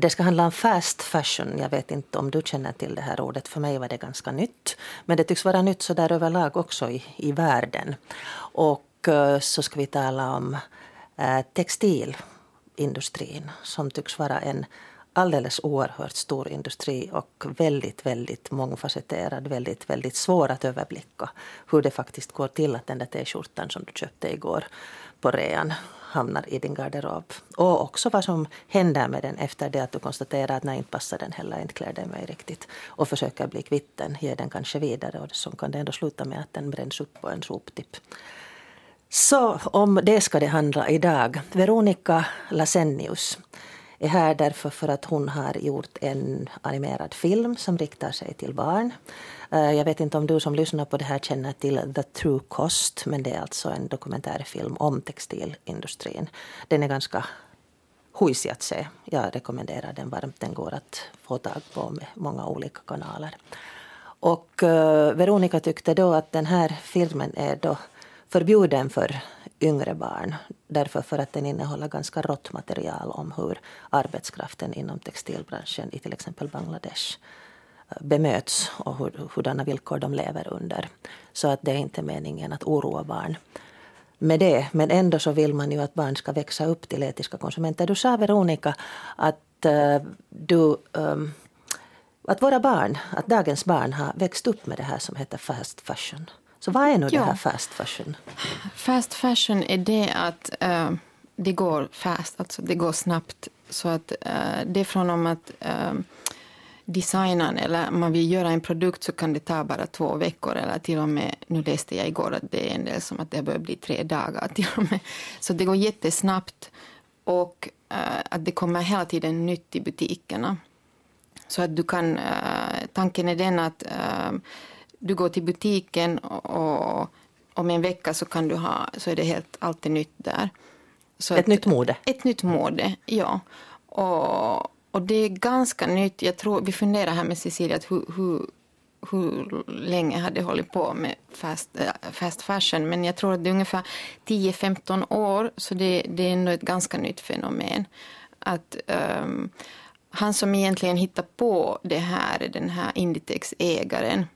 Det ska handla om fast fashion. Jag vet inte om du känner till det här ordet. För mig var det ganska nytt. Men det tycks vara nytt så där överlag också i, i världen. Och eh, så ska vi tala om eh, textilindustrin som tycks vara en alldeles oerhört stor industri och väldigt, väldigt mångfacetterad. Väldigt, väldigt svår att överblicka hur det faktiskt går till att den där t-skjortan som du köpte igår på rean hamnar i din garderob. Och också vad som händer med den efter det att du konstaterar att nej, inte passar den heller, inte klär den mig riktigt. Och försöker bli kvitt den, ge den kanske vidare och så kan det ändå sluta med att den bränns upp på en soptipp. Så om det ska det handla idag. Veronica Lasenius är här därför för att hon har gjort en animerad film som riktar sig till barn. Eh, jag vet inte om du som lyssnar på det här känner till The True Cost men det är alltså en dokumentärfilm om textilindustrin. Den är ganska hojsig att se. Jag rekommenderar den varmt. Den går att få tag på med många olika kanaler. Och eh, Veronica tyckte då att den här filmen är då förbjuden för yngre barn. Därför för att den innehåller ganska rått material om hur arbetskraften inom textilbranschen i till exempel Bangladesh eh, bemöts och hur, hurdana villkor de lever under. Så att det är inte meningen att oroa barn med det. Men ändå så vill man ju att barn ska växa upp till etiska konsumenter. Du sa Veronica att uh, du um, att våra barn, att dagens barn har växt upp med det här som heter fast fashion. Så vad är nu ja. det här fast fashion? Fast fashion är det att uh, det går fast, alltså det går snabbt. Så att uh, det är från om att uh, designen eller man vill göra en produkt så kan det ta bara två veckor eller till och med, nu läste jag igår att det är en del som att det börjar bli tre dagar till och med. Så det går jättesnabbt och att det kommer hela tiden nytt i butikerna. Så att du kan, tanken är den att du går till butiken och om en vecka så kan du ha, så är det helt alltid nytt där. Så ett att, nytt mode? Ett nytt mode, ja. Och, och det är ganska nytt. Jag tror, vi funderar här med Cecilia, att hur, hur, hur länge hade hållit på med fast, äh, fast fashion. Men jag tror att det är ungefär 10-15 år, så det, det är ändå ett ganska nytt fenomen. Att um, han som egentligen hittar på det här, den här Inditex-ägaren,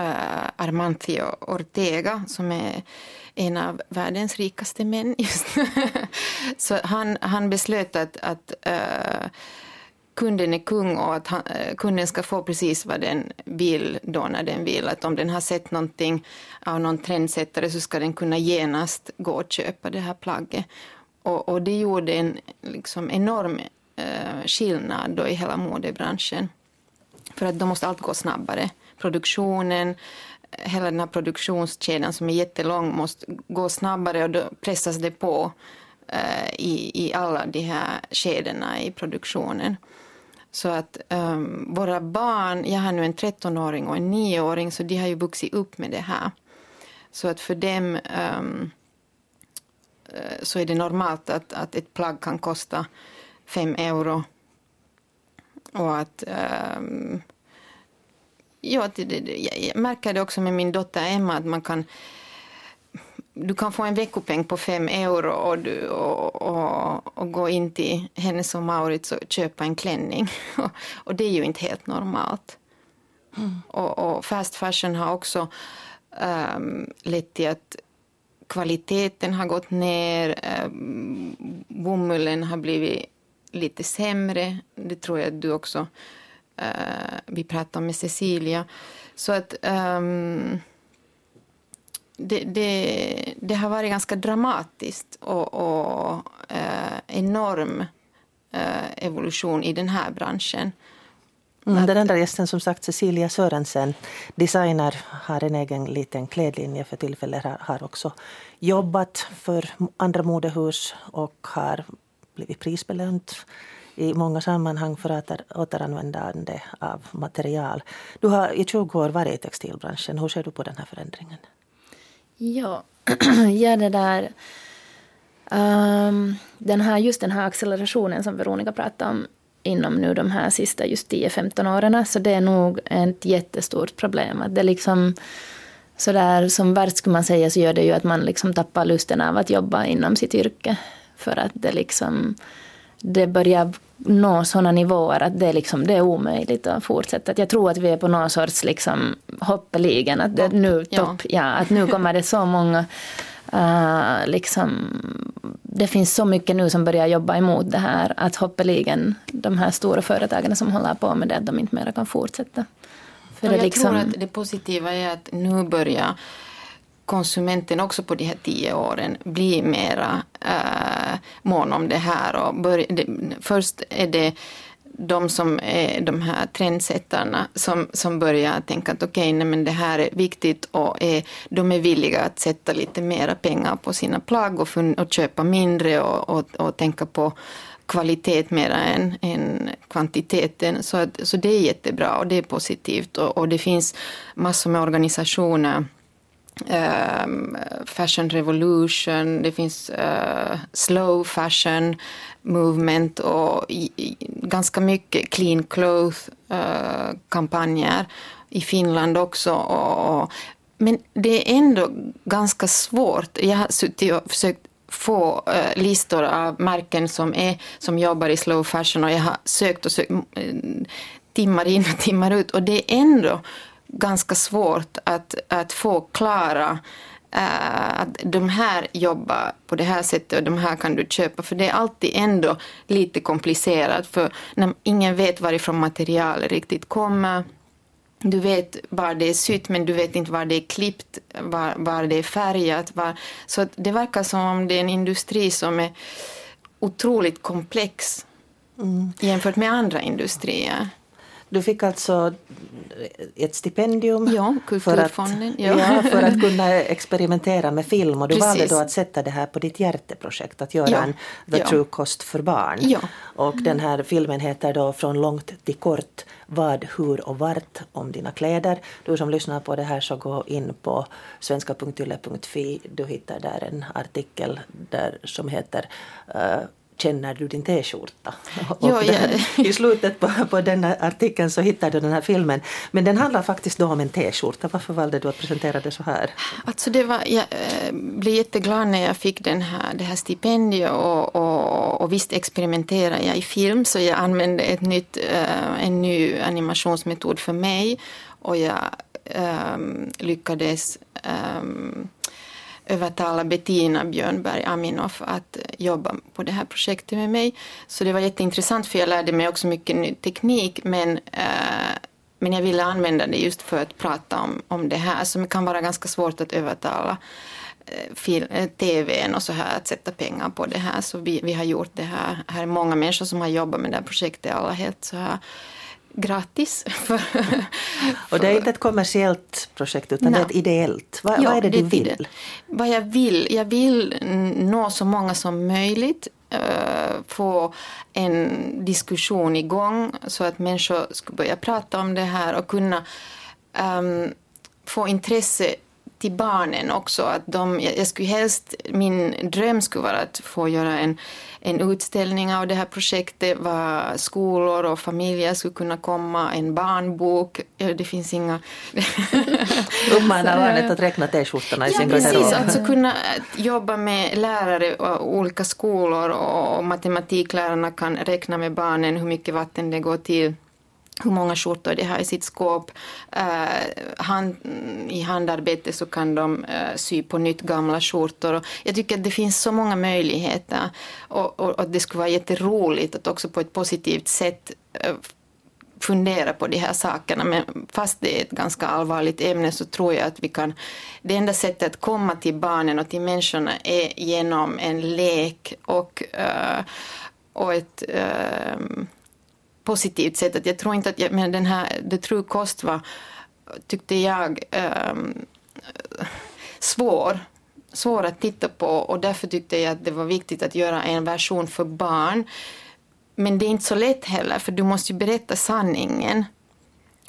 uh, Ortega som är en av världens rikaste män just Så han, han beslöt att, att uh, kunden är kung och att han, uh, kunden ska få precis vad den vill då när den vill. Att om den har sett någonting av någon trendsättare så ska den kunna genast gå och köpa det här plagget. Och, och det gjorde en liksom, enorm uh, skillnad då i hela modebranschen. För att då måste allt gå snabbare produktionen, hela den här produktionskedjan som är jättelång måste gå snabbare och då pressas det på eh, i, i alla de här kedjorna i produktionen. Så att um, våra barn, jag har nu en 13-åring och en 9-åring, så de har ju vuxit upp med det här. Så att för dem um, så är det normalt att, att ett plagg kan kosta 5 euro. Och att um, Ja, det, det, jag märker det också med min dotter Emma att man kan du kan få en veckopeng på fem euro och, du, och, och, och gå in till Hennes och Maurits och köpa en klänning. och det är ju inte helt normalt. Mm. Och, och, fast fashion har också um, lett till att kvaliteten har gått ner, um, bomullen har blivit lite sämre. Det tror jag att du också vi pratade med Cecilia. Så att um, det, det, det, har varit ganska dramatiskt och, och uh, enorm uh, evolution i den här branschen. Mm, den andra gästen som sagt Cecilia Sörensen, designer, har en egen liten klädlinje för tillfället, har också jobbat för andra modehus och har blivit prisbelönt i många sammanhang för att återanvändande av material. Du har i 20 år varit i textilbranschen. Hur ser du på den här förändringen? Ja, ja det där... Um, den här, just den här accelerationen som Veronica pratade om inom nu de här sista just 10-15 åren, så det är nog ett jättestort problem. Att det liksom, sådär, som värst skulle man säga så gör det ju att man liksom tappar lusten av att jobba inom sitt yrke. För att det liksom det börjar nå sådana nivåer att det är, liksom, det är omöjligt att fortsätta. jag tror att vi är på någon sorts liksom, hoppeligan. Att, det, nu, topp, ja. att nu kommer det så många Uh, liksom, det finns så mycket nu som börjar jobba emot det här att hoppeligen de här stora företagen som håller på med det, att de inte mer kan fortsätta. För ja, jag liksom... tror att det positiva är att nu börjar konsumenten också på de här tio åren blir mera äh, mån om det här. Och börja, det, först är det de som är de här trendsättarna som, som börjar tänka att okej, okay, men det här är viktigt och är, de är villiga att sätta lite mera pengar på sina plagg och, och köpa mindre och, och, och tänka på kvalitet mera än, än kvantiteten. Så, att, så det är jättebra och det är positivt och, och det finns massor med organisationer Um, fashion revolution, det finns uh, slow fashion movement och i, i, ganska mycket clean cloth-kampanjer eh, uh, i Finland också. Och, och, men det är ändå ganska svårt. Jag har suttit och försökt få uh, listor av märken som, är, som jobbar i slow fashion och jag har sökt och sökt mm, timmar in och timmar ut och det är ändå ganska svårt att, att få klara Uh, att de här jobbar på det här sättet och de här kan du köpa. För det är alltid ändå lite komplicerat för när ingen vet varifrån materialet riktigt kommer. Du vet var det är sytt men du vet inte var det är klippt, var, var det är färgat. Var, så det verkar som om det är en industri som är otroligt komplex mm. jämfört med andra industrier. Du fick alltså ett stipendium ja, för, att, ja. ja. för att kunna experimentera med film och du Precis. valde då att sätta det här på ditt hjärteprojekt, att göra ja. en The ja. True Cost för barn. Ja. Och den här filmen heter då Från långt till kort, vad, hur och vart om dina kläder. Du som lyssnar på det här så gå in på svenska.yle.fi. Du hittar där en artikel där som heter uh, känner du din t-skjorta? Ja. I slutet på, på den artikeln så hittar du den här filmen. Men den handlar faktiskt då om en t-skjorta. Varför valde du att presentera det så här? Alltså det var, jag äh, blev jätteglad när jag fick den här, det här stipendiet och, och, och visst experimenterade jag i film så jag använde ett nytt, äh, en ny animationsmetod för mig och jag äh, lyckades övertala Bettina Björnberg Aminoff att jobba på det här projektet med mig. Så det var jätteintressant för jag lärde mig också mycket ny teknik men, eh, men jag ville använda det just för att prata om, om det här som kan vara ganska svårt att övertala eh, eh TVn och så här att sätta pengar på det här. Så vi, vi har gjort det här. Här är många människor som har jobbat med det här projektet, alla helt så här gratis. och det är inte ett kommersiellt projekt utan no. det är ett ideellt. Va, ja, vad är det, det du vill? Vad jag vill? Jag vill nå så många som möjligt. Uh, få en diskussion igång så att människor ska börja prata om det här och kunna um, få intresse till barnen också. Att de, jag skulle helst, min dröm skulle vara att få göra en, en utställning av det här projektet, var skolor och familjer skulle kunna komma, en barnbok. Det finns inga... Uppmana barnet att räkna t-skjortorna i ja, sin garderob. Precis, alltså kunna jobba med lärare och olika skolor och matematiklärarna kan räkna med barnen hur mycket vatten det går till hur många skjortor de har i sitt skåp. Uh, hand, I handarbete så kan de uh, sy på nytt gamla skjortor. Och jag tycker att det finns så många möjligheter och, och, och det skulle vara jätteroligt att också på ett positivt sätt uh, fundera på de här sakerna. Men fast det är ett ganska allvarligt ämne så tror jag att vi kan... Det enda sättet att komma till barnen och till människorna är genom en lek och, och ett positivt sätt. Att jag tror inte att jag, men den här The True Cost var, tyckte jag, um, svår svår att titta på och därför tyckte jag att det var viktigt att göra en version för barn. Men det är inte så lätt heller för du måste ju berätta sanningen.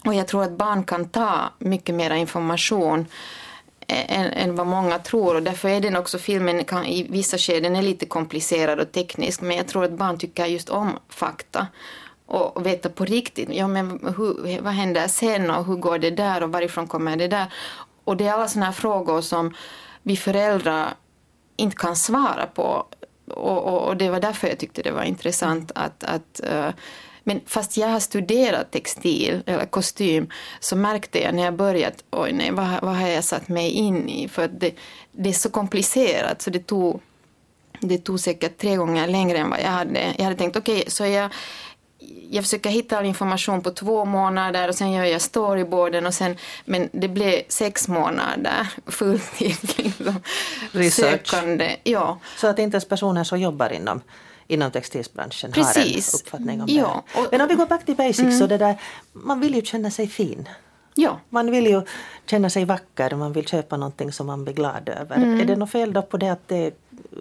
Och jag tror att barn kan ta mycket mer information eh, än, än, vad många tror och därför är den också filmen kan, i vissa skeden är lite komplicerad och teknisk men jag tror att barn tycker just om fakta och veta på riktigt, ja men hur, vad händer sen och hur går det där och varifrån kommer det där? Och det är alla sådana här frågor som vi föräldrar inte kan svara på och, och, och, det var därför jag tyckte det var intressant att, att uh, men fast jag har studerat textil eller kostym så märkte jag när jag började, oj nej, vad, vad har jag satt mig in i? För det, det är så komplicerat så det tog, det tog säkert tre gånger längre än vad jag hade. Jag hade tänkt, okej, okay, så jag, jag försöker hitta all information på två månader och sen gör jag storyboarden och sen, men det blev sex månader fulltid. Liksom, Research. Sökande. Ja. Så att inte ens personer som jobbar inom inom textilbranschen Precis. har en uppfattning om ja. det. Men om vi går back till basics, mm. så det där, man vill ju känna sig fin. Ja. Man vill ju känna sig vacker, man vill köpa någonting som man blir glad över. Mm. Är det något fel då på det att det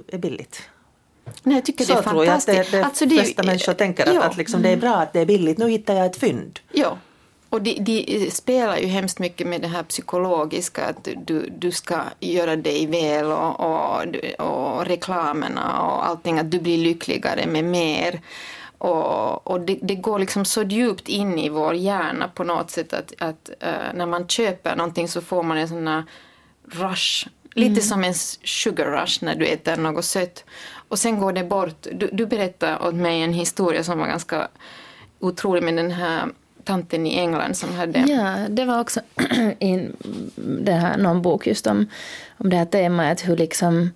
är billigt? Nej, jag tycker så det är tror jag att det, det alltså, flesta människor tänker att, ja. att liksom, det är bra att det är billigt, nu hittar jag ett fynd. Ja, och de, de, spelar ju hemskt mycket med det här psykologiska, att du, du ska göra dig väl och, och, och reklamerna och allting, att du blir lyckligare med mer. Och, och det, det, går liksom så djupt in i vår hjärna på något sätt att, att uh, när man köper någonting så får man en sån här rush. Lite mm. som en sugar rush när du äter något sött. Och sen går det bort. Du, du berättade åt mig en historia som var ganska otrolig med den här tanten i England som hade... Ja, det var också i det här, någon bok just om, om det här temat hur liksom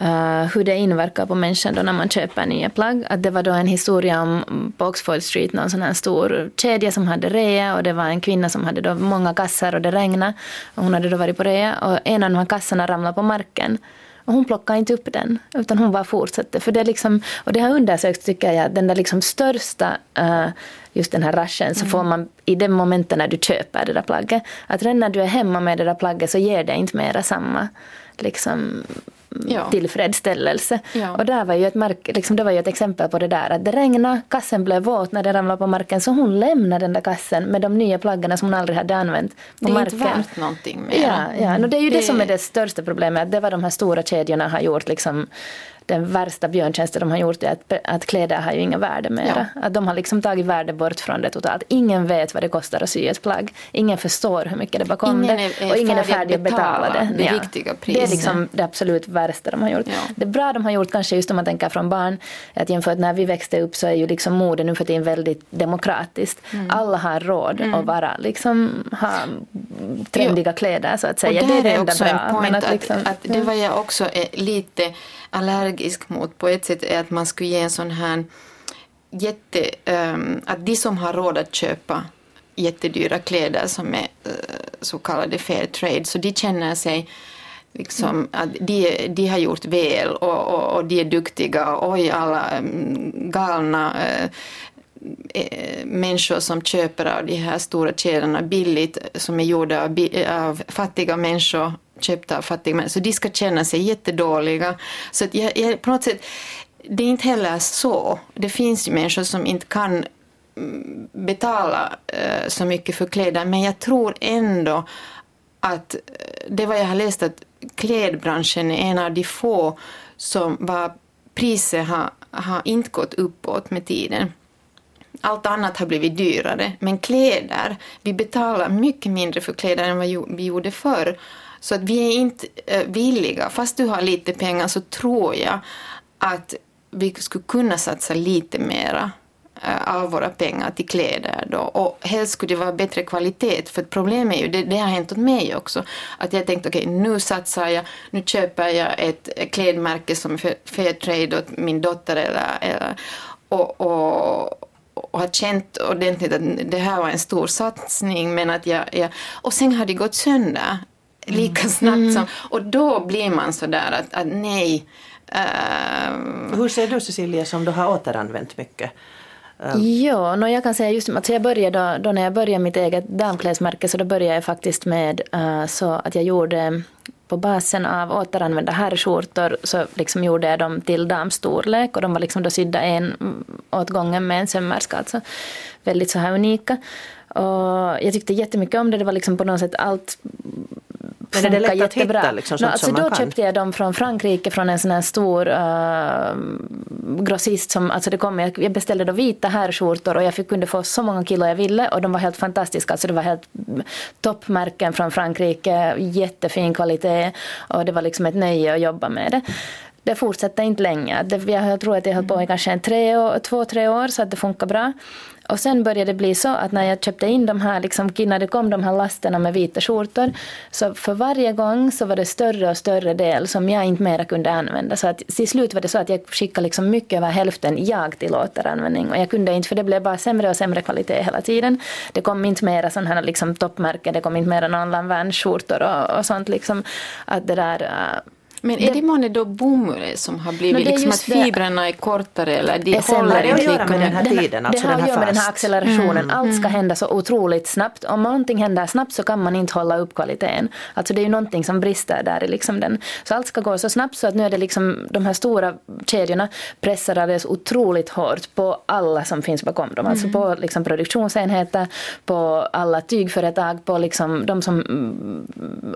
Uh, hur det inverkar på människan då när man köper nya plagg. Att det var då en historia om på Oxford Street, någon sån här stor kedja som hade rea och det var en kvinna som hade då många kassar och det regnade. Och hon hade då varit på rea och en av de här kassarna ramlade på marken. Och hon plockade inte upp den, utan hon bara fortsatte. För det liksom, och det har undersökts, tycker jag, den där liksom största, uh, just den här raschen, så mm. får man i den momenten när du köper det där plagget. Att redan när du är hemma med det där plagget så ger det inte mera samma liksom, ja. tillfredsställelse. Ja. Och där var ju ett mark, liksom, det var ju ett exempel på det där att det regnade, kassen blev våt när det ramlade på marken så hon lämnade den där kassen med de nya plaggen som hon aldrig hade använt på marken. Det är inte värt någonting mer. Ja, ja. Mm. det är ju det... det som är det största problemet, att det var de här stora kedjorna har gjort liksom den värsta björntjänsten de har gjort är att, att kläder har ju inga värde mera. Ja. Att de har liksom tagit värde bort från det totalt. Ingen vet vad det kostar att sy ett plagg. Ingen förstår hur mycket det bakom ingen det. och ingen är färdig att betala det. Det, ja. det är liksom det absolut värsta de har gjort. Ja. Det bra de har gjort, kanske just om man tänker från barn, att jämfört när vi växte upp så är ju liksom mode nu för tiden väldigt demokratiskt. Mm. Alla har råd mm. att vara liksom, ha trendiga jo. kläder så att säga. Och det är det enda bra. Men att, liksom, att, att det var jag också lite allergisk mot på ett sätt är att man skulle ge en sån här jätte... Um, att de som har råd att köpa jättedyra kläder som är uh, så kallade fair trade, så de känner sig liksom, att de, de har gjort väl och, och, och de är duktiga. Oj, alla um, galna uh, människor som köper av de här stora kedjorna billigt som är gjorda av, av fattiga människor köpta av fattiga människor. Så de ska känna sig jättedåliga. Så att jag, jag, på något sätt, det är inte heller så. Det finns ju människor som inte kan mm, betala uh, så mycket för kläder men jag tror ändå att eh, det var jag har läst att klädbranschen är en av de få som var priset har, har inte gått uppåt med tiden. Allt annat har blivit dyrare, men kläder, vi betalar mycket mindre för kläder än vad vi gjorde förr. Så att vi är inte eh, villiga, fast du har lite pengar så tror jag att vi skulle kunna satsa lite mera eh, av våra pengar till kläder då. Och helst skulle det vara bättre kvalitet för problemet är ju, det, det har hänt åt mig också, att jag tänkte okej okay, nu satsar jag, nu köper jag ett eh, klädmärke som Fairtrade åt min dotter eller, eller och, och och har känt ordentligt att det här var en stor satsning men att jag, jag och sen har det gått sönder lika mm. snabbt mm. som... Och då blir man så där att, att nej. Uh, Hur ser du Cecilia som du har återanvänt mycket? Uh. Ja, no, jag kan säga just alltså jag började då, då, när jag började mitt eget damklädesmärke så då började jag faktiskt med uh, så att jag gjorde på basen av återanvända herrskjortor så liksom gjorde jag dem till damstorlek och de var liksom då sydda en åt gången med en sömmerska, alltså väldigt så här unika. Och jag tyckte jättemycket om det, det var liksom på något sätt allt men är det lätt att hitta liksom, no, alltså Då köpte jag dem från Frankrike från en sån här stor uh, grossist som, alltså det kom, jag beställde då vita herrskjortor och jag fick, kunde få så många kilo jag ville och de var helt fantastiska, alltså det var helt toppmärken från Frankrike, jättefin kvalitet och det var liksom ett nöje att jobba med det. Det fortsätter inte länge. Det, jag tror att det höll på i kanske en tre år, två, tre år så att det funkar bra. Och sen började det bli så att när jag köpte in de här, liksom, när det kom de här lasterna med vita skjortor, så för varje gång så var det större och större del som jag inte mera kunde använda. Så att till slut var det så att jag skickade liksom mycket över hälften jag till återanvändning. Och jag kunde inte, för det blev bara sämre och sämre kvalitet hela tiden. Det kom inte mera sådana här liksom toppmärken, det kom inte mera någon annan skjortor och, och sånt. Liksom, att det där, äh, men är det månne då bomull som har blivit, liksom att fibrerna är kortare eller de är håller inte lika med den här tiden? Alltså det har att göra med den här accelerationen. Mm. Allt ska mm. hända så otroligt snabbt. Om någonting händer snabbt så kan man inte hålla upp kvaliteten. Alltså det är ju någonting som brister där i liksom den. Så allt ska gå så snabbt så att nu är det liksom de här stora kedjorna pressar alldeles otroligt hårt på alla som finns bakom dem. Alltså mm. på liksom produktionsenheter, på alla tygföretag, på liksom de som mm,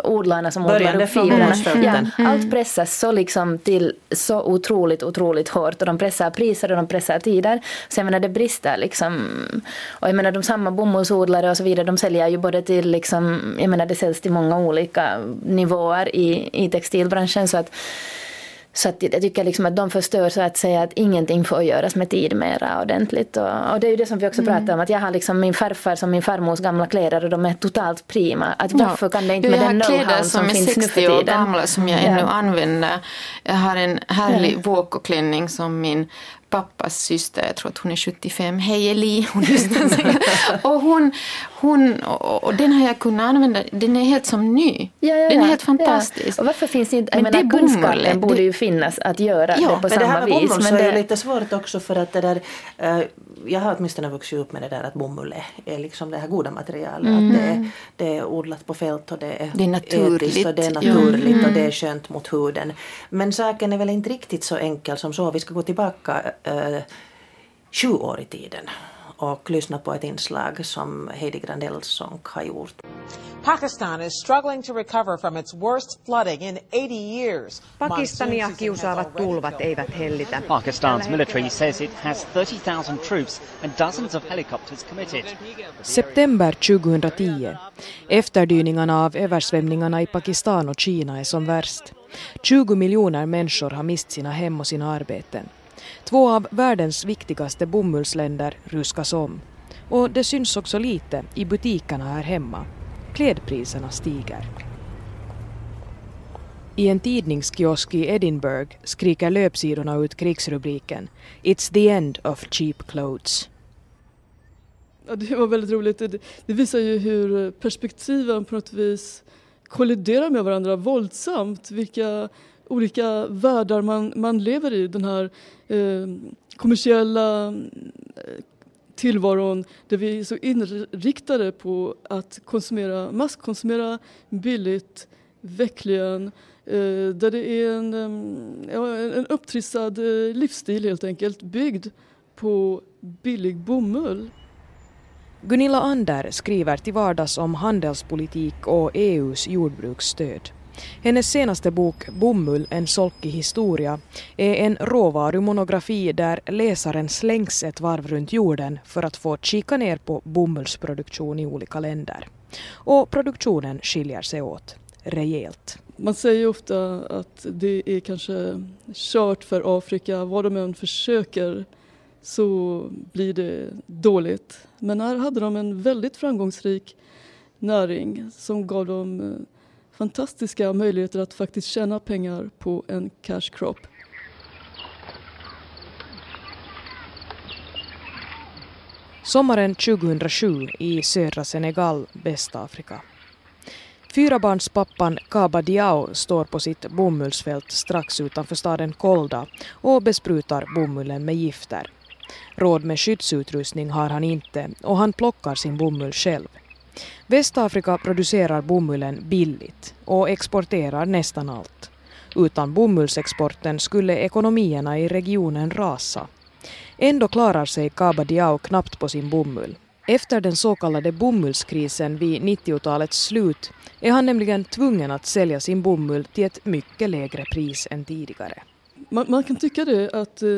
odlarna som odlar upp fibrerna. Ja, allt pressas så liksom till så otroligt, otroligt hårt och de pressar priser och de pressar tider. Så jag menar det brister liksom. Och jag menar de samma bomullsodlare och så vidare, de säljer ju både till liksom, jag menar det säljs till många olika nivåer i, i textilbranschen så att så att jag tycker liksom att de förstör så att säga att ingenting får göras med tid mera ordentligt. Och, och det är ju det som vi också mm. pratar om, att jag har liksom min farfar som min farmors gamla kläder och de är totalt prima. Att ja. varför kan det inte med den know-how som, som finns nu för tiden? Jag har kläder som är 60 år gamla som jag ännu använder. Jag har en härlig ja. Woko-klänning som min pappas syster, jag tror att hon är 75, hej Eli, hon och hon, hon och den har jag kunnat använda, den är helt som ny. Ja, ja, den är helt fantastisk. Och varför finns inte, jag men menar, kunskapen borde ju finnas att göra det på samma vis. Men det här med bomull så är ju lite svårt också för att det där, uh, jag har åtminstone vuxit upp med det där att bomull är liksom det här goda materialet. Mm. Att det, är, det är odlat på fält och det är, det är naturligt. och det är naturligt mm. och det är skönt mot huden. Men saken är väl inte riktigt så enkel som så. Vi ska gå tillbaka uh, 20 år i tiden och lyssna på ett inslag som Heidi Grandell Sonk har gjort. Pakistan is struggling to recover from its worst flooding in 80 years. Pakistania kiusaavat tulvat eivät hellitä. Pakistan's military says it has 30,000 troops and dozens of helicopters committed. September 2010. Efterdyningarna av översvämningarna i Pakistan och Kina är som värst. 20 miljoner människor har mist sina hem och sina arbeten. Två av världens viktigaste bomullsländer ruskas om. Och det syns också lite i butikerna här hemma. Klädpriserna stiger. I en tidningskiosk i Edinburgh skriker löpsidorna ut krigsrubriken It's the end of cheap clothes. Ja, det var väldigt roligt. Det, visar ju hur perspektiven på något vis kolliderar med varandra våldsamt. Vilka olika världar man, man lever i. Den här eh, kommersiella eh, tillvaron där vi är så inriktade på att konsumera, masskonsumera billigt, veckligen, Eh, där det är en, eh, ja, en upptrissad eh, livsstil helt enkelt byggd på billig bomull. Gunilla Ander skriver till vardags om handelspolitik och EUs jordbruksstöd. Hennes senaste bok Bomull, en solkig historia är en råvarumonografi där läsaren slängs ett varv runt jorden för att få kika ner på bomullsproduktion i olika länder. Och produktionen skiljer sig åt rejält. Man säger ofta att det är kanske kört för Afrika, vad de än försöker så blir det dåligt. Men här hade de en väldigt framgångsrik näring som gav dem eh, fantastiska möjligheter att faktiskt tjäna pengar på en cash crop. Sommaren 2007 i södra Senegal, Västafrika. Fyrabarnspappan Kaba Diao står på sitt bomullsfält strax utanför staden Kolda och besprutar bomullen med gifter. Råd med skyddsutrustning har han inte och han plockar sin bomull själv. Västafrika producerar bomullen billigt och exporterar nästan allt. Utan bomullsexporten skulle ekonomierna i regionen rasa. Ändå klarar sig Kaba Diao knappt på sin bomull. Efter den så kallade bomullskrisen vid 90-talets slut är han nämligen tvungen att sälja sin bomull till ett mycket lägre pris än tidigare. Man, man kan tycka det att eh,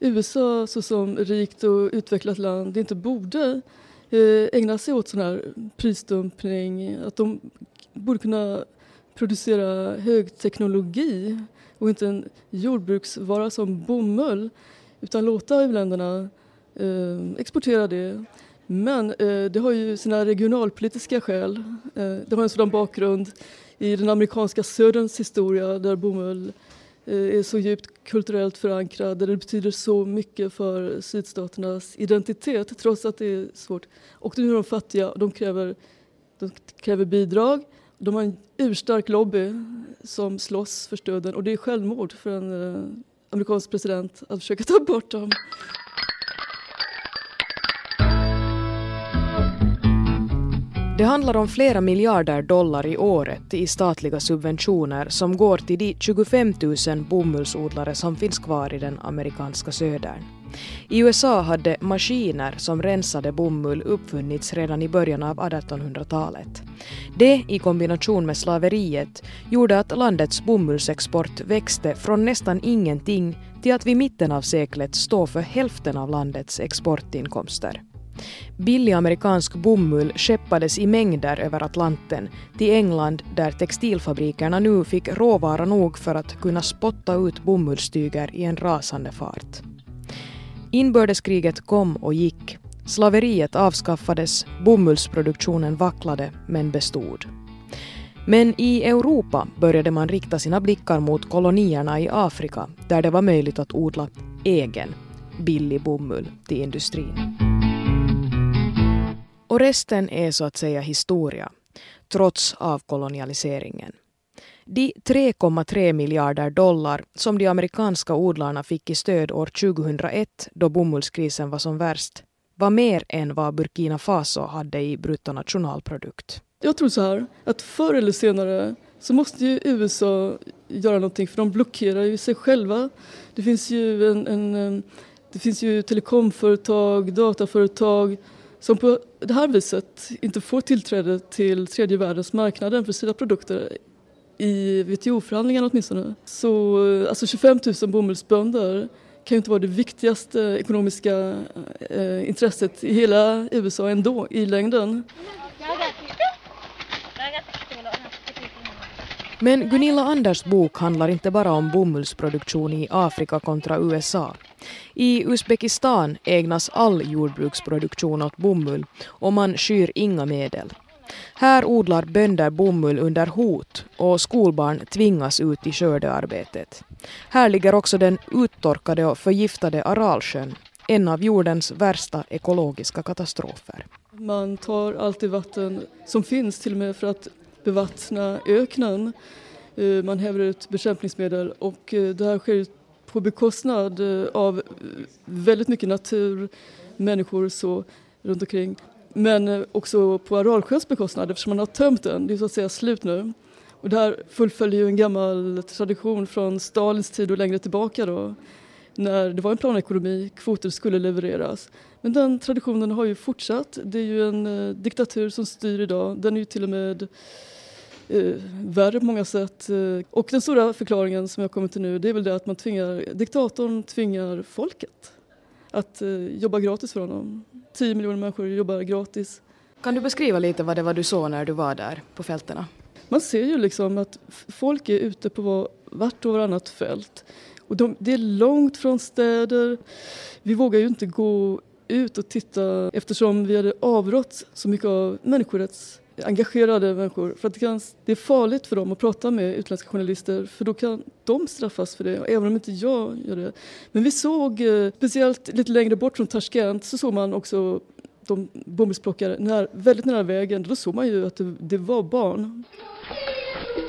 USA såsom rikt och utvecklat land inte borde Eh, ägna sig åt sån här prisdumpning, att de borde kunna producera högteknologi och inte en jordbruksvara som bomull utan låta u-länderna eh, exportera det. Men eh, det har ju sina regionalpolitiska skäl. Eh, det har en sådan bakgrund i den amerikanska söderns historia där bomull eh, Eh, är så djupt kulturellt förankrad, där det betyder så mycket för sydstaternas identitet trots att det är svårt. Och nu är de fattiga, de kräver, de kräver bidrag. De har en urstark lobby som slåss för stöden och det är självmord för en eh, amerikansk president att försöka ta bort dem. Det handlar om flera miljarder dollar i året i statliga subventioner som går till de 25 000 bomullsodlare som finns kvar i den amerikanska södern. I USA hade maskiner som rensade bomull uppfunnits redan i början av 1800-talet. Det i kombination med slaveriet gjorde att landets bomullsexport växte från nästan ingenting till att vid mitten av seklet stå för hälften av landets exportinkomster. Billig amerikansk bomull skeppades i mängder över Atlanten till England där textilfabrikerna nu fick råvara nog för att kunna spotta ut bomullstyger i en rasande fart. Inbördeskriget kom och gick. Slaveriet avskaffades, bomullsproduktionen vacklade men bestod. Men i Europa började man rikta sina blickar mot kolonierna i Afrika där det var möjligt att odla egen billig bomull till industrin. Och resten är så att säga historia, trots avkolonialiseringen. De 3,3 miljarder dollar som de amerikanska odlarna fick i stöd år 2001 då bomullskrisen var som värst var mer än vad Burkina Faso hade i bruttonationalprodukt. Jag tror så här, att förr eller senare så måste ju USA göra någonting för de blockerar ju sig själva. Det finns ju, en, en eh, det finns ju telekomföretag, dataföretag som på det här viset inte får tillträde till tredje världens marknader för sina produkter i WTO-förhandlingarna åtminstone. Så alltså 25 000 bomullsbönder kan ju inte vara det viktigaste ekonomiska eh, intresset i hela USA ändå i längden. Men Gunilla Anders bok handlar inte bara om bomullsproduktion i Afrika kontra USA. I Uzbekistan ägnas all jordbruksproduktion åt bomull och man skyr inga medel. Här odlar bönder bomull under hot och skolbarn tvingas ut i skördearbetet. Här ligger också den uttorkade och förgiftade Aralsjön, en av jordens värsta ekologiska katastrofer. Man tar allt det vatten som finns till och med för att bevattna öknen. Eh, man häver ut bekämpningsmedel och eh, det här sker på bekostnad eh, av väldigt mycket natur, människor så runt omkring. Men eh, också på Aralsjöns bekostnad eftersom man har tömt den, det är så att säga slut nu. Och det här fullföljer ju en gammal tradition från Stalins tid och längre tillbaka då när det var en planekonomi, kvoter skulle levereras. Men den traditionen har ju fortsatt. Det är ju en eh, diktatur som styr idag. Den är ju till och med eh, värre på många sätt. Eh, och den stora förklaringen som jag kommer till nu det är väl det att man tvingar, diktatorn tvingar folket att eh, jobba gratis för honom. 10 miljoner människor jobbar gratis. Kan du beskriva lite vad det var du såg när du var där på fältena? Man ser ju liksom att folk är ute på vart och varannat fält. Och de, det är långt från städer. Vi vågar ju inte gå ut och titta eftersom vi hade avrått så mycket av människorätts engagerade människor. För att det, kan, det är farligt för dem att prata med utländska journalister för då kan de straffas för det, även om inte jag gör det. Men vi såg, eh, speciellt lite längre bort från Tashkent, så såg man också de bomullsplockare när, väldigt nära vägen. Då såg man ju att det, det var barn.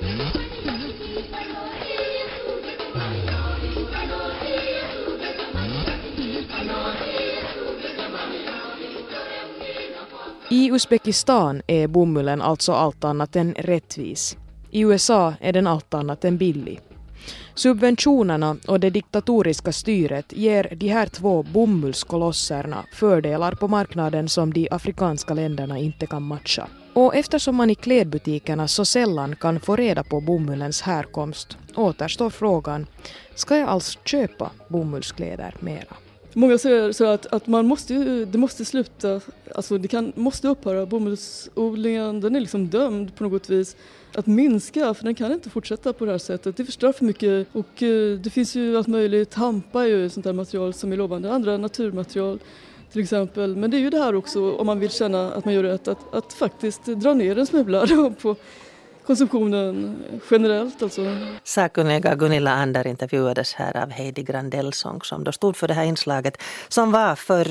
Mm. I Uzbekistan är bomullen alltså allt annat än rättvis. I USA är den allt annat än billig. Subventionerna och det diktatoriska styret ger de här två bomullskolosserna fördelar på marknaden som de afrikanska länderna inte kan matcha. Och eftersom man i klädbutikerna så sällan kan få reda på bomullens härkomst återstår frågan, ska jag alls köpa bomullskläder mera? Många säger så att, att man måste, ju, det måste sluta, alltså det kan, måste upphöra. Bomullsodlingen den är liksom dömd på något vis att minska för den kan inte fortsätta på det här sättet. Det förstör för mycket och eh, det finns ju allt möjligt. Hampa är ju sånt där material som är lovande, andra naturmaterial till exempel. Men det är ju det här också om man vill känna att man gör rätt att, att faktiskt dra ner en smula på konsumtionen generellt. Alltså. Sakkunniga Gunilla Ander intervjuades här av Heidi Grandellsång som då stod för det här inslaget som var för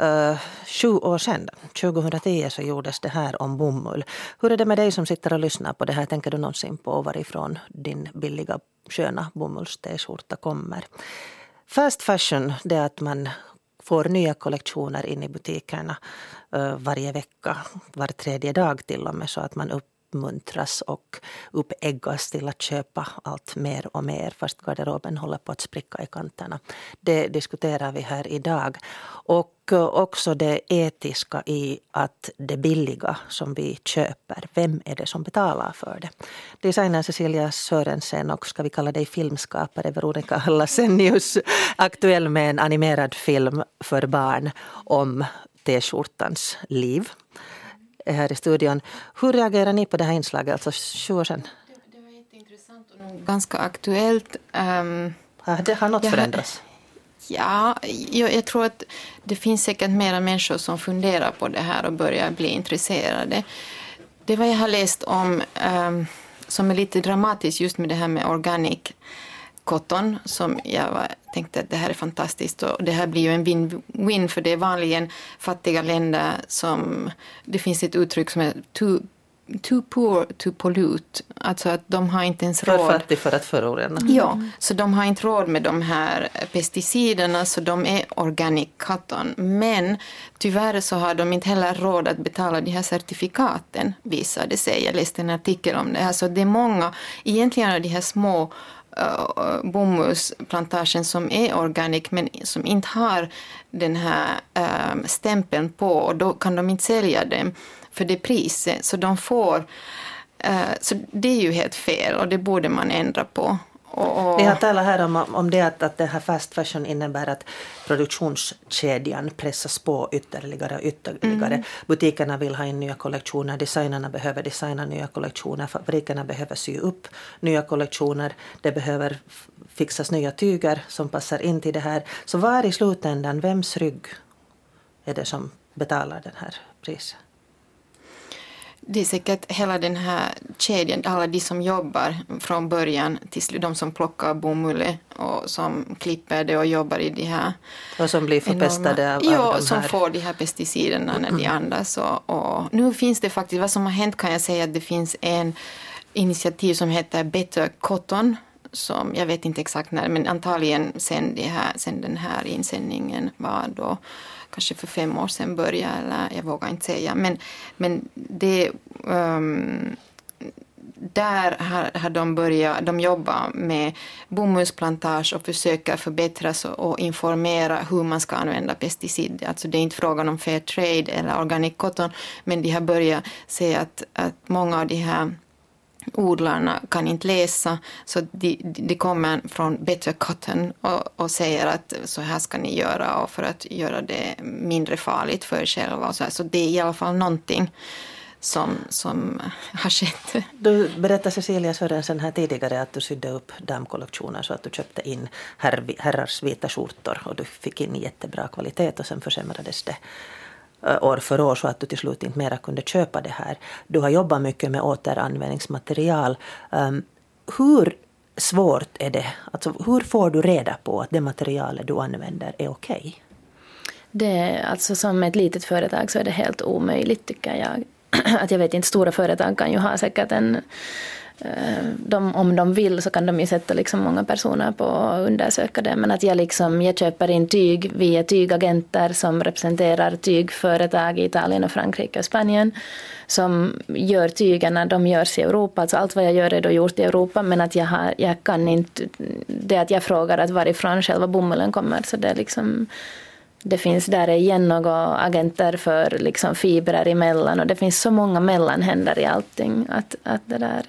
uh, sju år sedan. 2010 så gjordes det här om bomull. Hur är det med dig som sitter och lyssnar på det här? Tänker du någonsin på varifrån din billiga sköna bomullst-skjorta kommer? Fast fashion, det är att man får nya kollektioner in i butikerna uh, varje vecka, var tredje dag till och med så att man upp uppmuntras och uppeggas till att köpa allt mer och mer fast garderoben håller på att spricka i kanterna. Det diskuterar vi här idag. Och eh, också det etiska i att det billiga som vi köper, vem är det som betalar för det? Designer Cecilia Sörensen och ska vi kalla dig filmskapare Veronica Lassenius aktuell med en animerad film för barn om t-skjortans liv är här i studion. Hur reagerar ni på det här inslaget, alltså sju år sedan? Det, det var jätteintressant och nog ganska aktuellt. Um, har, det, har något förändrats? Ja, jag, jag, tror att det finns säkert mera människor som funderar på det här och börjar bli intresserade. Det vad jag har läst om um, som är lite dramatiskt just med det här med organic cotton som jag tänkte att det här är fantastiskt och det här blir ju en win-win för det är vanligen fattiga länder som det finns ett uttryck som är too, too poor to pollute, alltså att de har inte ens råd. För fattig för att förorena. Ja, så de har inte råd med de här pesticiderna så de är organic cotton. Men tyvärr så har de inte heller råd att betala de här certifikaten visade sig. Jag läste en artikel om det. Alltså det är många, egentligen är de här små uh, bomullsplantagen som är organic men som inte har den här uh, stämpeln på och då kan de inte sälja dem för det priset. Så de får... Uh, så det är ju helt fel och det borde man ändra på. Och, Vi har talat här om, om det att, att det här fast fashion innebär att produktionskedjan pressas på ytterligare och ytterligare. Mm. Butikerna vill ha in nya kollektioner, designerna behöver designa nya kollektioner, fabrikerna behöver sy upp nya kollektioner, det behöver fixas nya tyger som passar in till det här. Så var i slutändan, vems rygg är det som betalar den här priset? Det är säkert hela den här kedjan, alla de som jobbar från början till de som plockar bomull och som klipper det och jobbar i de här... Och som blir förpestade av, ja, av de som får de här pesticiderna när de andas. Och, och, nu finns det faktiskt, vad som har hänt kan jag säga att det finns en initiativ som heter Better Cotton som, jag vet inte exakt när, men antagligen sen, det här, sen den här insändningen var då kanske för fem år sedan började, eller jag vågar inte säga. Men, men det, um, där har, har de börjat de jobbar med bomullsplantage och försöker förbättra och informera hur man ska använda pesticider. Alltså det är inte frågan om fair trade eller organic cotton, men de har börjat se att, att många av de här odlarna kan inte läsa så de, de kommer från Better Cotton och, och, säger att så här ska ni göra och för att göra det mindre farligt för er själva. Och så, här. så det är i alla fall någonting som, som har skett. Du berättade Cecilia Sörensen här tidigare att du sydde upp damkollektioner så att du köpte in herr, herrars vita skjortor och du fick in jättebra kvalitet och sen försämrades det Eh, år för år så att du till slut inte mera kunde köpa det här. Du har jobbat mycket med återanvändningsmaterial. Ehm, hur svårt är det? Alltså, hur får du reda på att det materialet du använder är okej? Okay? Det, alltså som ett litet företag så är det helt omöjligt tycker jag. Att jag vet inte, stora företag kan ju ha säkert en Eh, de, om de vill så kan de ju sätta liksom många personer på att undersöka det. Men att jag, liksom, jag köper in tyg, via tygagenter som representerar tygföretag i Italien och Frankrike och Spanien som gör tygerna, de görs i Europa. Alltså allt vad jag gör är då gjort i Europa men att jag, har, jag kan inte, det att jag frågar att varifrån själva bomullen kommer så det är liksom det finns där igen några agenter för liksom fibrer emellan och det finns så många mellanhänder i allting. Att, att det där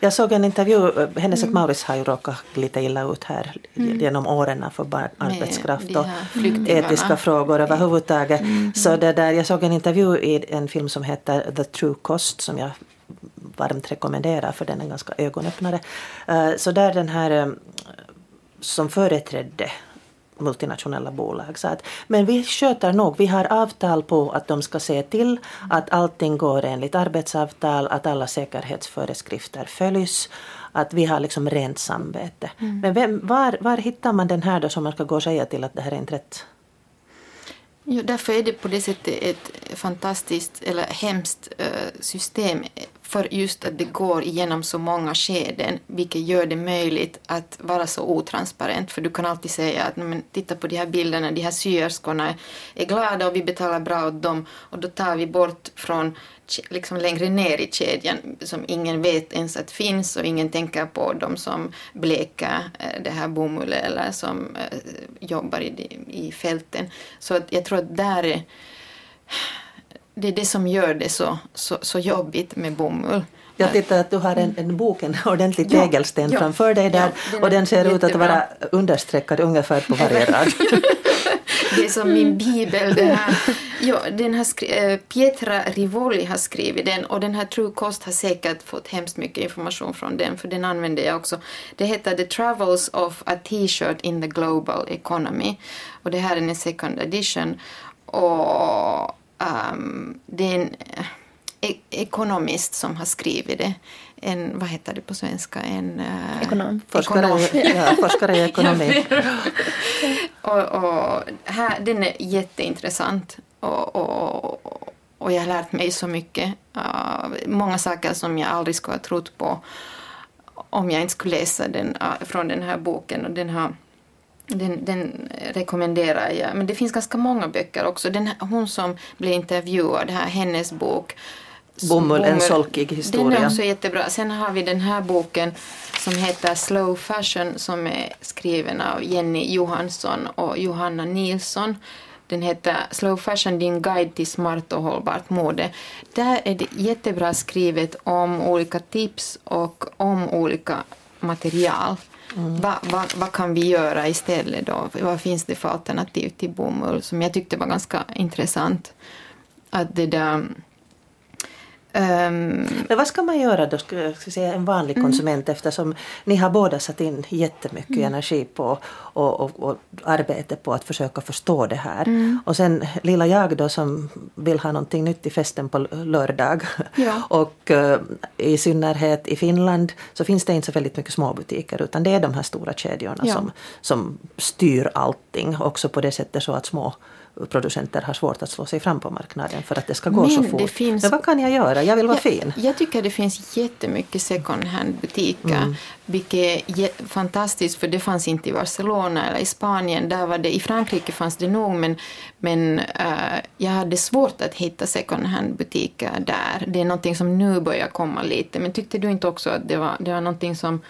jag såg en intervju, Hennes och Mauritz har ju råkat lite illa ut här genom åren för arbetskraft och etiska frågor överhuvudtaget. Så det där, jag såg en intervju i en film som heter The True Cost som jag varmt rekommenderar för den är ganska ögonöppnare. Eh, Så där den här eh, som företrädde multinationella bolag sa att men vi sköter nog, vi har avtal på att de ska se till att allting går enligt arbetsavtal, att alla säkerhetsföreskrifter följs, att vi har liksom rent samvete. Men vem, var, var hittar man den här då som man ska gå och säga till att det här är inte rätt? Jo, därför är det på det sättet ett fantastiskt eller hemskt eh, system för just att det går igenom så många skeden vilket gör det möjligt att vara så otransparent för du kan alltid säga att men, titta på de här bilderna, de här syerskorna är glada och vi betalar bra åt dem och då tar vi bort från liksom längre ner i kedjan som ingen vet ens att finns och ingen tänker på de som bleker eh, det här bomullet eller som eh, jobbar i, i fälten. Så att jag tror att där är det är det som gör det så, så, så jobbigt med bomull. Jag tittar att du har en, en bok, en ordentlig Ja, tegelsten ja, framför dig där ja, den och den ser ut att jättebra. vara understreckad ungefär på varje rad. Det är som min bibel. Det här. Ja, den har skri- eh, Pietra Rivoli har skrivit den och den här True Cost har säkert fått hemskt mycket information från den för den använder jag också. Det heter The Travels of a T-shirt in the Global Economy och det här är en second edition och ehm, det är en e- ekonomist som har skrivit det. En, vad heter det på svenska? En eh, Ekonom. Forskare, i- ja, forskare i ekonomi. och, och här, den är jätteintressant. Och, och, och jag har lärt mig så mycket. Uh, många saker som jag aldrig skulle ha trott på om jag inte skulle läsa den, uh, från den här boken. Och den, har, den, den rekommenderar jag. Men det finns ganska många böcker också. Den, hon som blev intervjuad, här, hennes bok Bomull, en solkig historia. Den är också jättebra. Sen har vi den här boken som heter Slow Fashion som är skriven av Jenny Johansson och Johanna Nilsson. Den heter Slow Fashion, din guide till smart och hållbart mode. Där är det jättebra skrivet om olika tips och om olika material. Vad vad vad kan vi göra istället då? Vad finns det för alternativ till bomull som jag tyckte var ganska intressant? Att det där... ehm, Men vad ska man göra då, ska jag säga, en vanlig Mm. konsument eftersom ni har båda satt in jättemycket Mm. energi på och, och, och arbete på att försöka förstå det här. Mm. Och sen lilla jag då som vill ha någonting nytt i festen på lördag. Ja. och eh, i synnerhet i Finland så finns det inte så väldigt mycket småbutiker utan det är de här stora kedjorna Ja. som, som styr allting också på det sättet så att små producenter har svårt att slå sig fram på marknaden för att det ska gå Men så fort. finns- Men vad kan jag göra? Jag vill vara Ja, fin. Jag tycker det finns jättemycket second hand-butiker, Mm. vilket är fantastiskt för det fanns inte i Barcelona eller i Spanien. Där var det, I Frankrike fanns det nog, men, men eh, jag hade svårt att hitta second hand-butiker där. Det är någonting som nu börjar komma lite, men tyckte du inte också att det var, det var någonting som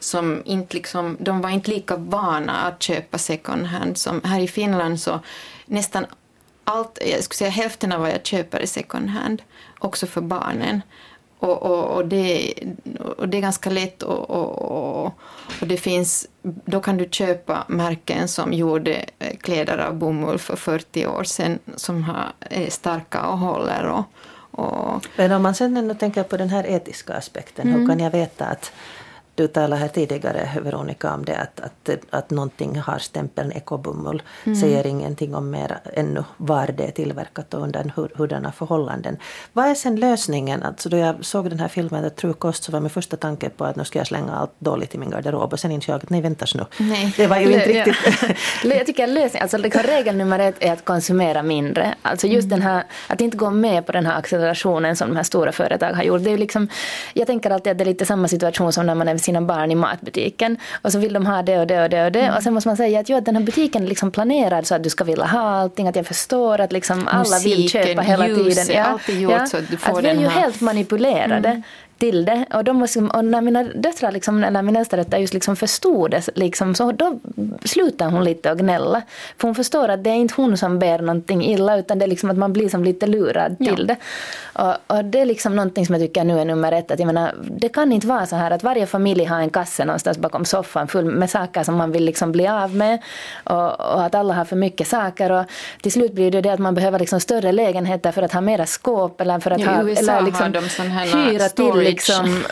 som inte liksom, de var inte lika vana att köpa second hand som här i Finland så nästan allt, jag skulle säga hälften av vad jag köper är second hand, också för barnen. Och, och, och, det, och det är ganska lätt och, och, och, det finns, då kan du köpa märken som gjorde eh, kläder av bomull för 40 år sedan som har, är starka och håller. Och, och, Men om man sen ändå tänker på den här etiska aspekten, Mm. hur kan jag veta att du talade här tidigare, Veronica, om det att, att, att någonting har stämpeln ekobomull. Mm. Säger ingenting om mer ännu var det är tillverkat och under hur, hurdana förhållanden. Vad är sen lösningen? Alltså då jag såg den här filmen The True Cost så var min första tanke på att nu ska jag slänga allt dåligt i min garderob och sen insåg jag att nej väntas nu. Nej. Det var ju inte Ja. riktigt... Jag tycker lösning, alltså liksom regel nummer ett är att konsumera mindre. Alltså just den här, att inte gå med på den här accelerationen som de här stora företagen har gjort. Det är liksom, jag tänker alltid att det är lite samma situation som när man är sina barn i matbutiken och så vill de ha det och det och det och det. Och sen måste man säga att jo, den här butiken är liksom planerad så att du ska vilja ha allting, att jag förstår att liksom alla vill Musiken, köpa hela ljuset, tiden. allt är gjort så att du får att vi är ju här- helt manipulerade till det. Och, de måste, och när mina döttrar, liksom, eller min äldsta dotter just liksom förstod det, liksom, så då slutar hon lite att gnälla. För hon förstår att det är inte hon som ber någonting illa, utan det är liksom att man blir som lite lurad till ja. det. Och, och, det är liksom någonting som jag tycker nu är nummer ett. Att jag menar, det kan inte vara så här att varje familj har en kasse någonstans bakom soffan full med saker som man vill liksom bli av med. Och, och att alla har för mycket saker. Och till slut blir det det att man behöver liksom större lägenheter för att ha mera skåp eller för att ja, ha, eller liksom hyra till liksom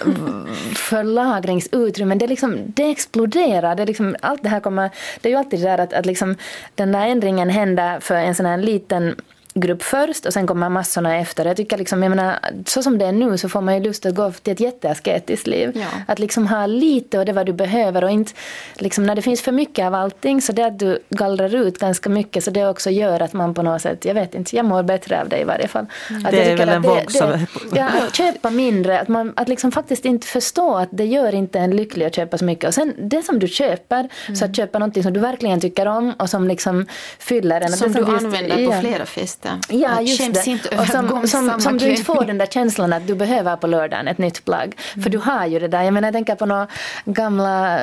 förlagringsutrymmen. Det, liksom, det exploderar. Det, liksom, allt det här kommer, det är ju alltid det där att, att liksom, den där ändringen händer för en sån här liten grupp först och sen kommer massorna efter. Jag tycker liksom, jag menar, så som det är nu så får man ju lust att gå till ett jätteasketiskt liv. Ja. Att liksom ha lite och det vad du behöver och inte liksom när det finns för mycket av allting så det att du gallrar ut ganska mycket så det också gör att man på något sätt, jag vet inte, jag mår bättre av det i varje fall. Att det är väl en våg som... Ja, köpa mindre, att, man, att liksom faktiskt inte förstå att det gör inte en lycklig att köpa så mycket. Och sen det som du köper, mm. så att köpa någonting som du verkligen tycker om och som liksom fyller en. Som, som du använder på flera fester det. Ja, just det. Inte och som, som, som du inte får den där känslan att du behöver på lördagen ett nytt plagg. Mm. För du har ju det där. Jag menar, jag tänker på några gamla,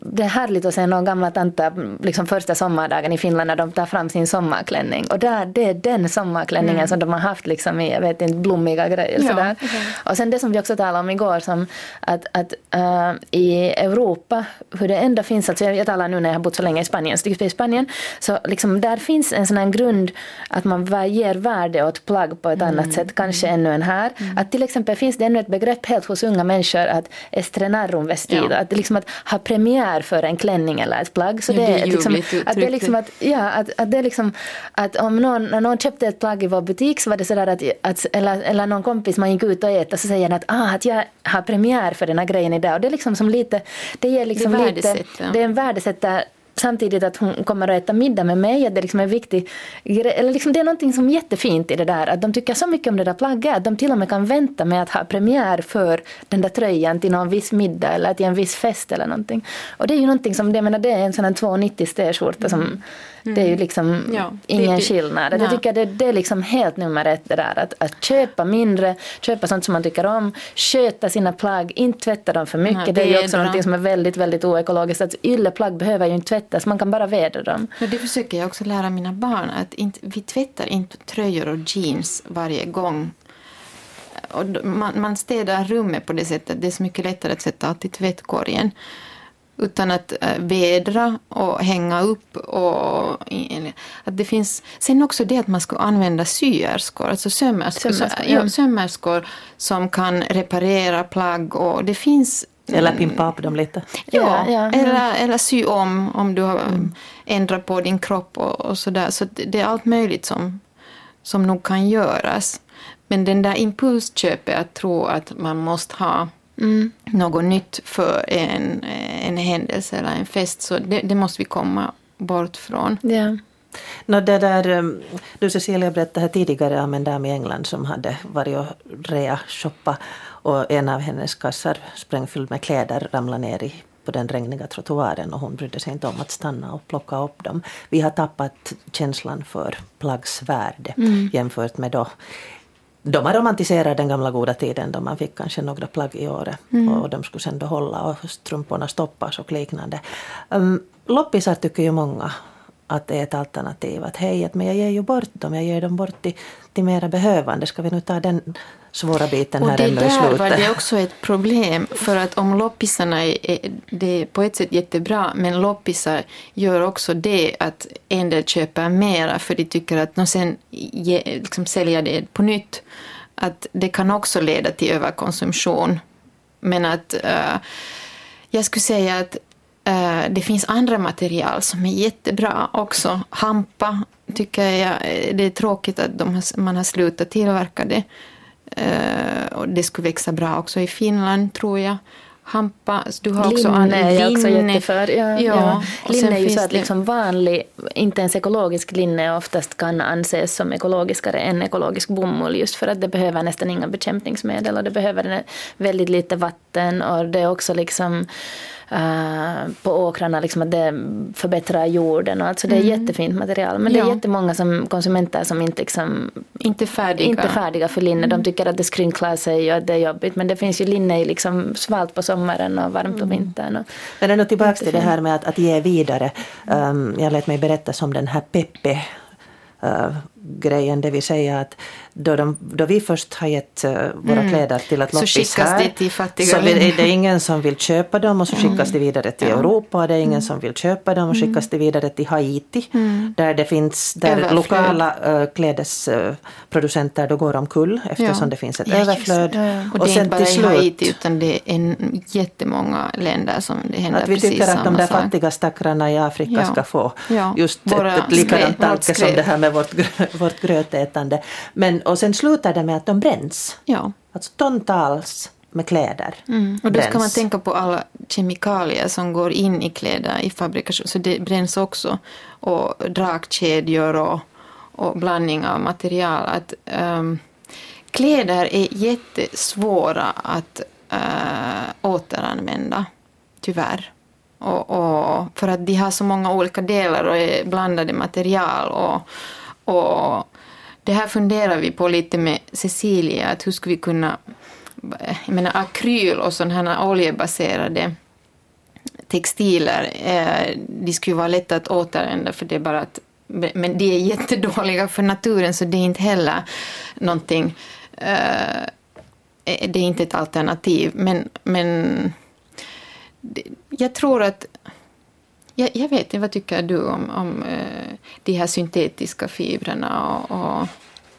det är härligt att se några gamla tanter liksom första sommardagen i Finland när de tar fram sin sommarklänning. Och där, det är den sommarklänningen mm. som de har haft liksom i, jag vet inte, blommiga grejer. Ja, sådär. Okay. Och sen det som vi också talade om igår, som att, att uh, i Europa, hur det ändå finns, alltså jag, jag talar nu när jag har bott så länge i Spanien, så i Spanien, så liksom där finns en sån här grund att man ger värde åt plagg på ett mm. annat sätt, kanske ännu än här. Mm. Att till exempel finns det ännu ett begrepp helt hos unga människor att estrenar un vestido, ja. att, liksom att ha premiär för en klänning eller ett plagg. Så ja, det, är liksom, att det är liksom att, ja, att, att det är liksom att om någon, när någon köpte ett plagg i vår butik så var det sådär att, att eller, eller någon kompis man gick ut och äta så säger att, ah, att jag har premiär för den här grejen idag. Och det är liksom som lite, det ger liksom det lite, det är en värdesätter samtidigt att hon kommer att äta middag med mig, att det liksom är viktigt. Eller liksom det är någonting som är jättefint i det där, att de tycker så mycket om det där plagget att de till och med kan vänta med att ha premiär för den där tröjan till någon viss middag eller till en viss fest eller någonting. Och det är ju någonting som, jag menar, det är en sån här 290 t-skjorta som mm mm Mm. Det är ju liksom ja, ingen det, skillnad. Nej. Jag tycker det, det är liksom helt nummer ett det där att, att köpa mindre, köpa sånt som man tycker om, sköta sina plagg, inte tvätta dem för mycket. Nej, det, det, är ju också något som är väldigt, väldigt oekologiskt. Att ylleplagg behöver ju inte tvättas, man kan bara vädra dem. Men det försöker jag också lära mina barn att inte, vi tvättar inte tröjor och jeans varje gång och man, man städar rummet på det sättet. Det är så mycket lättare att sätta allt i tvättkorgen utan att äh, vädra och hänga upp. Och, att det finns, sen också det att man ska använda syerskor, alltså sömmerskor, sömmerskor, ja. sömmerskor som kan reparera plagg. Och det finns eller pimpa upp dem lite. Ja, ja, Eller, eller sy om om du har mm. ändrat på din kropp och, och sådär. Så det är allt möjligt som, som nog kan göras. Men den där impulsköpet att tro att man måste ha mm. något nytt för en, en händelse eller en fest. Så det, det måste vi komma bort från. Ja. No, det där, um, du Cecilia berättade här tidigare om en dam i England som hade varit och rea-shoppa och en av hennes kassar sprängfylld med kläder ramlade ner i på den regniga trottoaren och hon brydde sig inte om att stanna och plocka upp dem. Vi har tappat känslan för plaggs värde mm. jämfört med då de har romantiserat den gamla goda tiden då man fick kanske några plagg i året mm. och de skulle sen då hålla och strumporna stoppas och liknande. Um, loppisar tycker ju många att det är ett alternativ. Att hej, men jag ger ju bort dem, jag ger dem bort till, till mera behövande. Ska vi nu ta den svåra biten här ännu i slutet? Och var det också ett problem. För att om loppisarna är, är, det är på ett sätt jättebra, men loppisar gör också det att en del köper mera för de tycker att de sen ge, liksom säljer det på nytt. Att det kan också leda till överkonsumtion. Men att uh, jag skulle säga att Eh, det finns andra material som är jättebra också. Hampa tycker jag, det är tråkigt att har, man har slutat tillverka det. Eh, och det skulle växa bra också i Finland tror jag. Hampa, du har också linne är jag också jätteför. Ja, ja. ja. Linne är ju så att liksom vanlig, inte ens ekologisk linne oftast kan anses som ekologiskare än ekologisk bomull just för att det behöver nästan inga bekämpningsmedel och det behöver väldigt lite vatten och det är också liksom uh, på åkrarna, liksom att det förbättrar jorden. Och alltså det är mm. jättefint material. Men ja. det är jättemånga som, konsumenter som inte, liksom, inte, färdiga. inte färdiga för linne. Mm. De tycker att det skrynklar sig och att det är jobbigt. Men det finns ju linne i liksom svalt på sommaren och varmt på mm. vintern. Och men ändå tillbaka till det här med att, att ge vidare. Um, jag lät mig berätta om den här Peppe uh, grejen, det vill säga att då, de, då vi först har gett uh, våra mm. kläder till att loppis här, så är det ingen som vill köpa dem och så mm. skickas mm. det vidare till ja. Europa och det är ingen mm. som vill köpa dem och mm. skickas det vidare till Haiti mm. där det finns, där överflöd. lokala uh, klädesproducenter då går omkull eftersom ja. det finns ett ja, överflöd. Och, och det är inte bara i Haiti utan det är en, jättemånga länder som det händer att vi precis tycker att de där fattiga stackarna i Afrika ska få just Våra ett, ett likadant tanke som det här med vårt vårt grötätande. Men, och sen slutar det med att de bränns. Ja. Alltså tontals med kläder. Mm. Och då ska man tänka på alla kemikalier som går in i kläder i fabrikation. Så det bränns också. Och dragkedjor och, och blandning av material. Att, um, kläder är jättesvåra att uh, återanvända. Tyvärr. Och, och, för att de har så många olika delar och är blandade material. Och, och det här funderar vi på lite med Cecilia, att hur ska vi kunna... Jag menar akryl och sådana här oljebaserade textiler, eh, de skulle vara lätta att återanvända för det är bara att men de är jättedåliga för naturen så det är inte heller någonting... Eh, det är inte ett alternativ. Men, men jag tror att jag, jag vet inte, vad tycker du om, om eh, de här syntetiska fibrerna och, och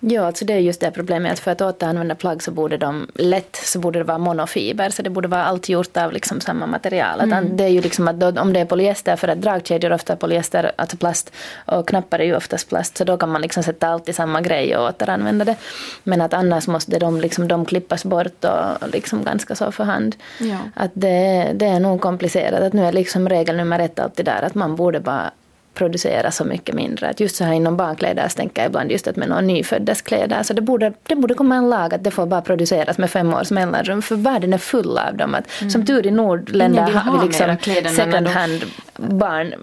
Ja, alltså det är just det problemet att för att återanvända plagg så borde de lätt så borde det vara monofiber så det borde vara allt gjort av liksom samma material. Mm. det är ju liksom att då, om det är polyester för att dragkedjor ofta är polyester, alltså plast och knappar är ju oftast plast så då kan man liksom sätta allt i samma grej och återanvända det. Men att annars måste de, liksom, de klippas bort och liksom ganska så för hand. Ja. Att det, det är nog komplicerat. Att nu är liksom regel nummer ett alltid där att man borde bara producera så mycket mindre. Att just så här inom barnkläder så tänker jag ibland just att med några nyföddas kläder så det borde, det borde komma en lag att det får bara produceras med fem års mellanrum för världen är full av dem. Att, mm. Som tur i Nordländer har vi liksom second hand barn.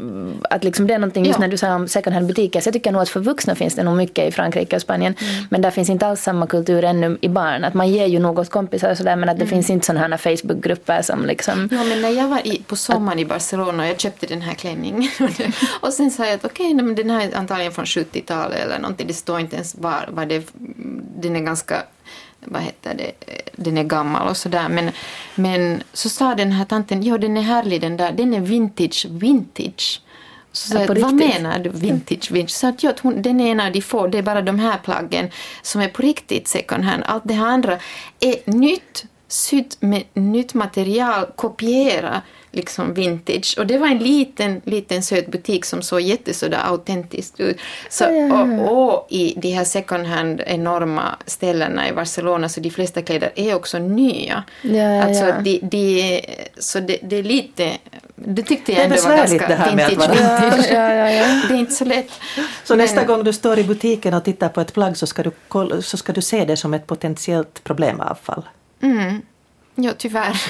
Att liksom det är någonting just ja. när du sa om second hand butiker så jag tycker nog att för vuxna finns det nog mycket i Frankrike och Spanien mm. men där finns inte alls samma kultur ännu i barn. Att man ger ju något kompisar och sådär men att det mm. finns inte sådana här Facebookgrupper som liksom... Ja men när jag var i, på sommaren i Barcelona och jag köpte den här klänningen och sen sa jag att okej, okay, den här är antagligen från 70-talet eller någonting. Det står inte ens var, var det... Den är ganska... Vad heter det? Den är gammal och sådär. Men, men så sa den här tanten, ja den är härlig den där, den är vintage, vintage. Så sa jag, vad menar du vintage? vintage? Så att, ja, hon, den är en av de få, det är bara de här plaggen som är på riktigt second hand. Allt det här andra är nytt, sytt med nytt material, kopiera liksom vintage. Och det var en liten, liten söt butik som såg jättesådär autentiskt ut. Så, och, och, i de här second hand enorma ställena i Barcelona så de flesta kläder är också nya. Ja, alltså, ja. De, de, så det, det är lite det tyckte jag ändå var ganska det här vintage. Med att ja, ja, ja, Det är inte så lätt. Så Men... nästa gång du står i butiken och tittar på ett plagg så ska du, så ska du se det som ett potentiellt problemavfall? Mm. Ja, tyvärr.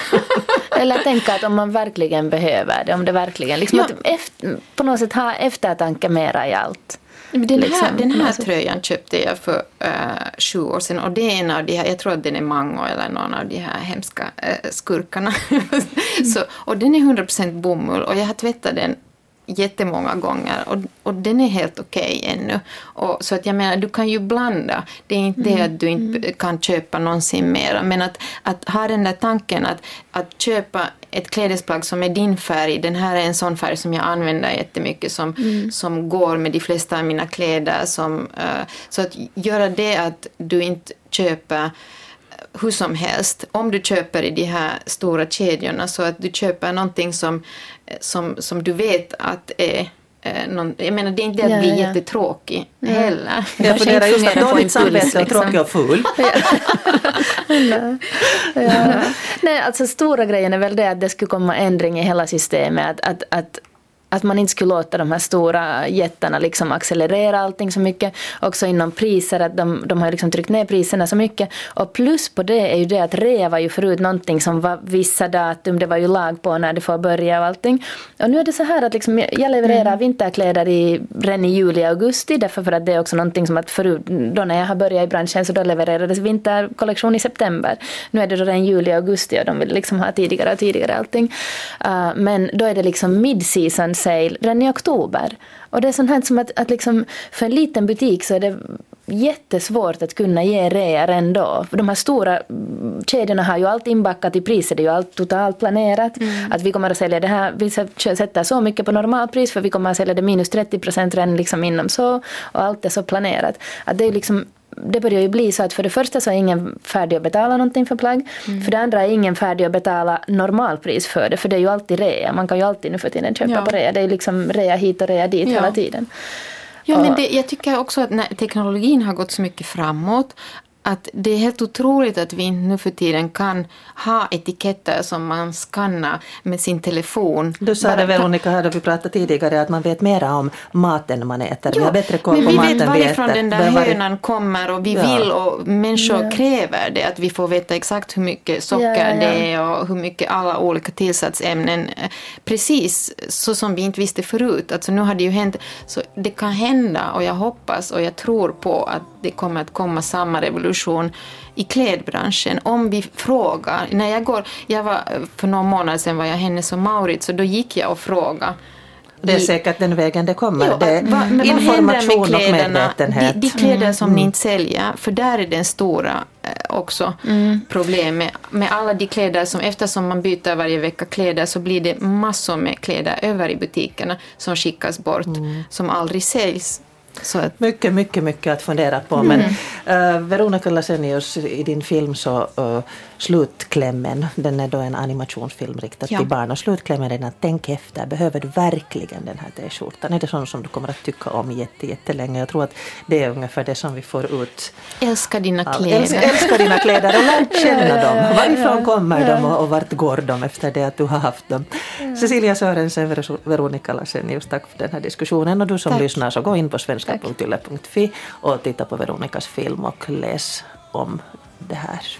Eller tänka att om man verkligen behöver det, om det verkligen... Liksom ja. att efter, på något sätt ha eftertanke mera i allt. Den här, liksom, den här tröjan köpte jag för uh, sju år sedan och det är en av de här, jag tror att den är Mango eller någon av de här hemska uh, skurkarna. Så, och den är 100% bomull och jag har tvättat den jättemånga gånger och, och den är helt okej okay ännu. Och, så att jag menar, du kan ju blanda. Det är inte mm. det att du inte mm. kan köpa någonsin mera. Men att, att ha den där tanken att, att köpa ett klädesplagg som är din färg, den här är en sån färg som jag använder jättemycket som, mm. som går med de flesta av mina kläder. Som, uh, så att göra det att du inte köper hur som helst, om du köper i de här stora kedjorna så att du köper någonting som, som, som du vet att är eh, någon, jag menar det är inte det att bli ja, ja. jättetråkig mm. heller. Jag funderar just att dåligt samvete och liksom. tråkig och ful. ja. Nej, alltså stora grejen är väl det att det skulle komma ändring i hela systemet. Att, att, att att man inte skulle låta de här stora jättarna liksom accelerera allting så mycket. Också inom priser, att de, de har liksom tryckt ner priserna så mycket. Och plus på det är ju det att rea var ju förut någonting som var vissa datum, det var ju lag på när det får börja och allting. Och nu är det så här att liksom, jag levererar mm. vinterkläder i, redan i juli, augusti, därför för att det är också någonting som att förut, då när jag har börjat i branschen så då levererades vinterkollektion i september. Nu är det då redan juli, augusti och de vill liksom ha tidigare och tidigare allting. Uh, men då är det liksom mid-season sale redan i oktober. Och det är sånt här som att, att liksom, för en liten butik så är det jättesvårt att kunna ge reor ändå. För de här stora kedjorna har ju allt inbackat i priset, det är ju allt totalt planerat. Mm. Att vi kommer att sälja det här, vi sätter så mycket på normalpris för vi kommer att sälja det minus 30 procent redan liksom inom så och allt är så planerat. Att det är liksom det börjar ju bli så att för det första så är ingen färdig att betala någonting för plagg. Mm. För det andra är ingen färdig att betala normalpris för det. För det är ju alltid rea. Man kan ju alltid nu för tiden köpa ja. på rea. Det är liksom rea hit och rea dit ja. hela tiden. Ja, men det, jag tycker också att när teknologin har gått så mycket framåt att det är helt otroligt att vi nu för tiden kan ha etiketter som man skannar med sin telefon. Du sa det Veronica här då vi pratade tidigare att man vet mera om maten man äter. Ja, vi har bättre koll på maten vi vet varifrån den där hönan kommer och vi ja. vill och människor ja. kräver det att vi får veta exakt hur mycket socker ja, det är och hur mycket alla olika tillsatsämnen. Precis så som vi inte visste förut. Alltså nu har det ju hänt. Så det kan hända och jag hoppas och jag tror på att det kommer att komma samma revolution i klädbranschen. Om vi frågar, när jag går, jag var, för några månader sedan var jag hennes och Maurits och då gick jag och frågade det är säkert den vägen det kommer. Jo, det va, men information vad och medvetenhet. De, de kläder som mm. ni inte säljer, för där är den stora eh, också mm. problem med, med alla de kläder som eftersom man byter varje vecka kläder så blir det massor med kläder över i butikerna som skickas bort mm. som aldrig säljs. Att... Mycket, mycket, mycket att fundera på. Mm. Men uh, Veronica Lasenius, i din film så uh, Slutklämmen, den är då en animationsfilm riktad ja. till barn och slutklämmen är att tänk efter, behöver du verkligen den här t-skjortan? Är det sånt som du kommer att tycka om jätte, jättelänge? Jag tror att det är ungefär det som vi får ut. Älska dina kläder. Älska, älska dina kläder och lär känna dem. Varifrån kommer de och, och vart går de efter det att du har haft dem? Cecilia Sörensen, Veronica Lasenius, tack för den här diskussionen och du som tack. lyssnar så gå in på svenska.yle.fi och titta på Veronicas film och läs om det här.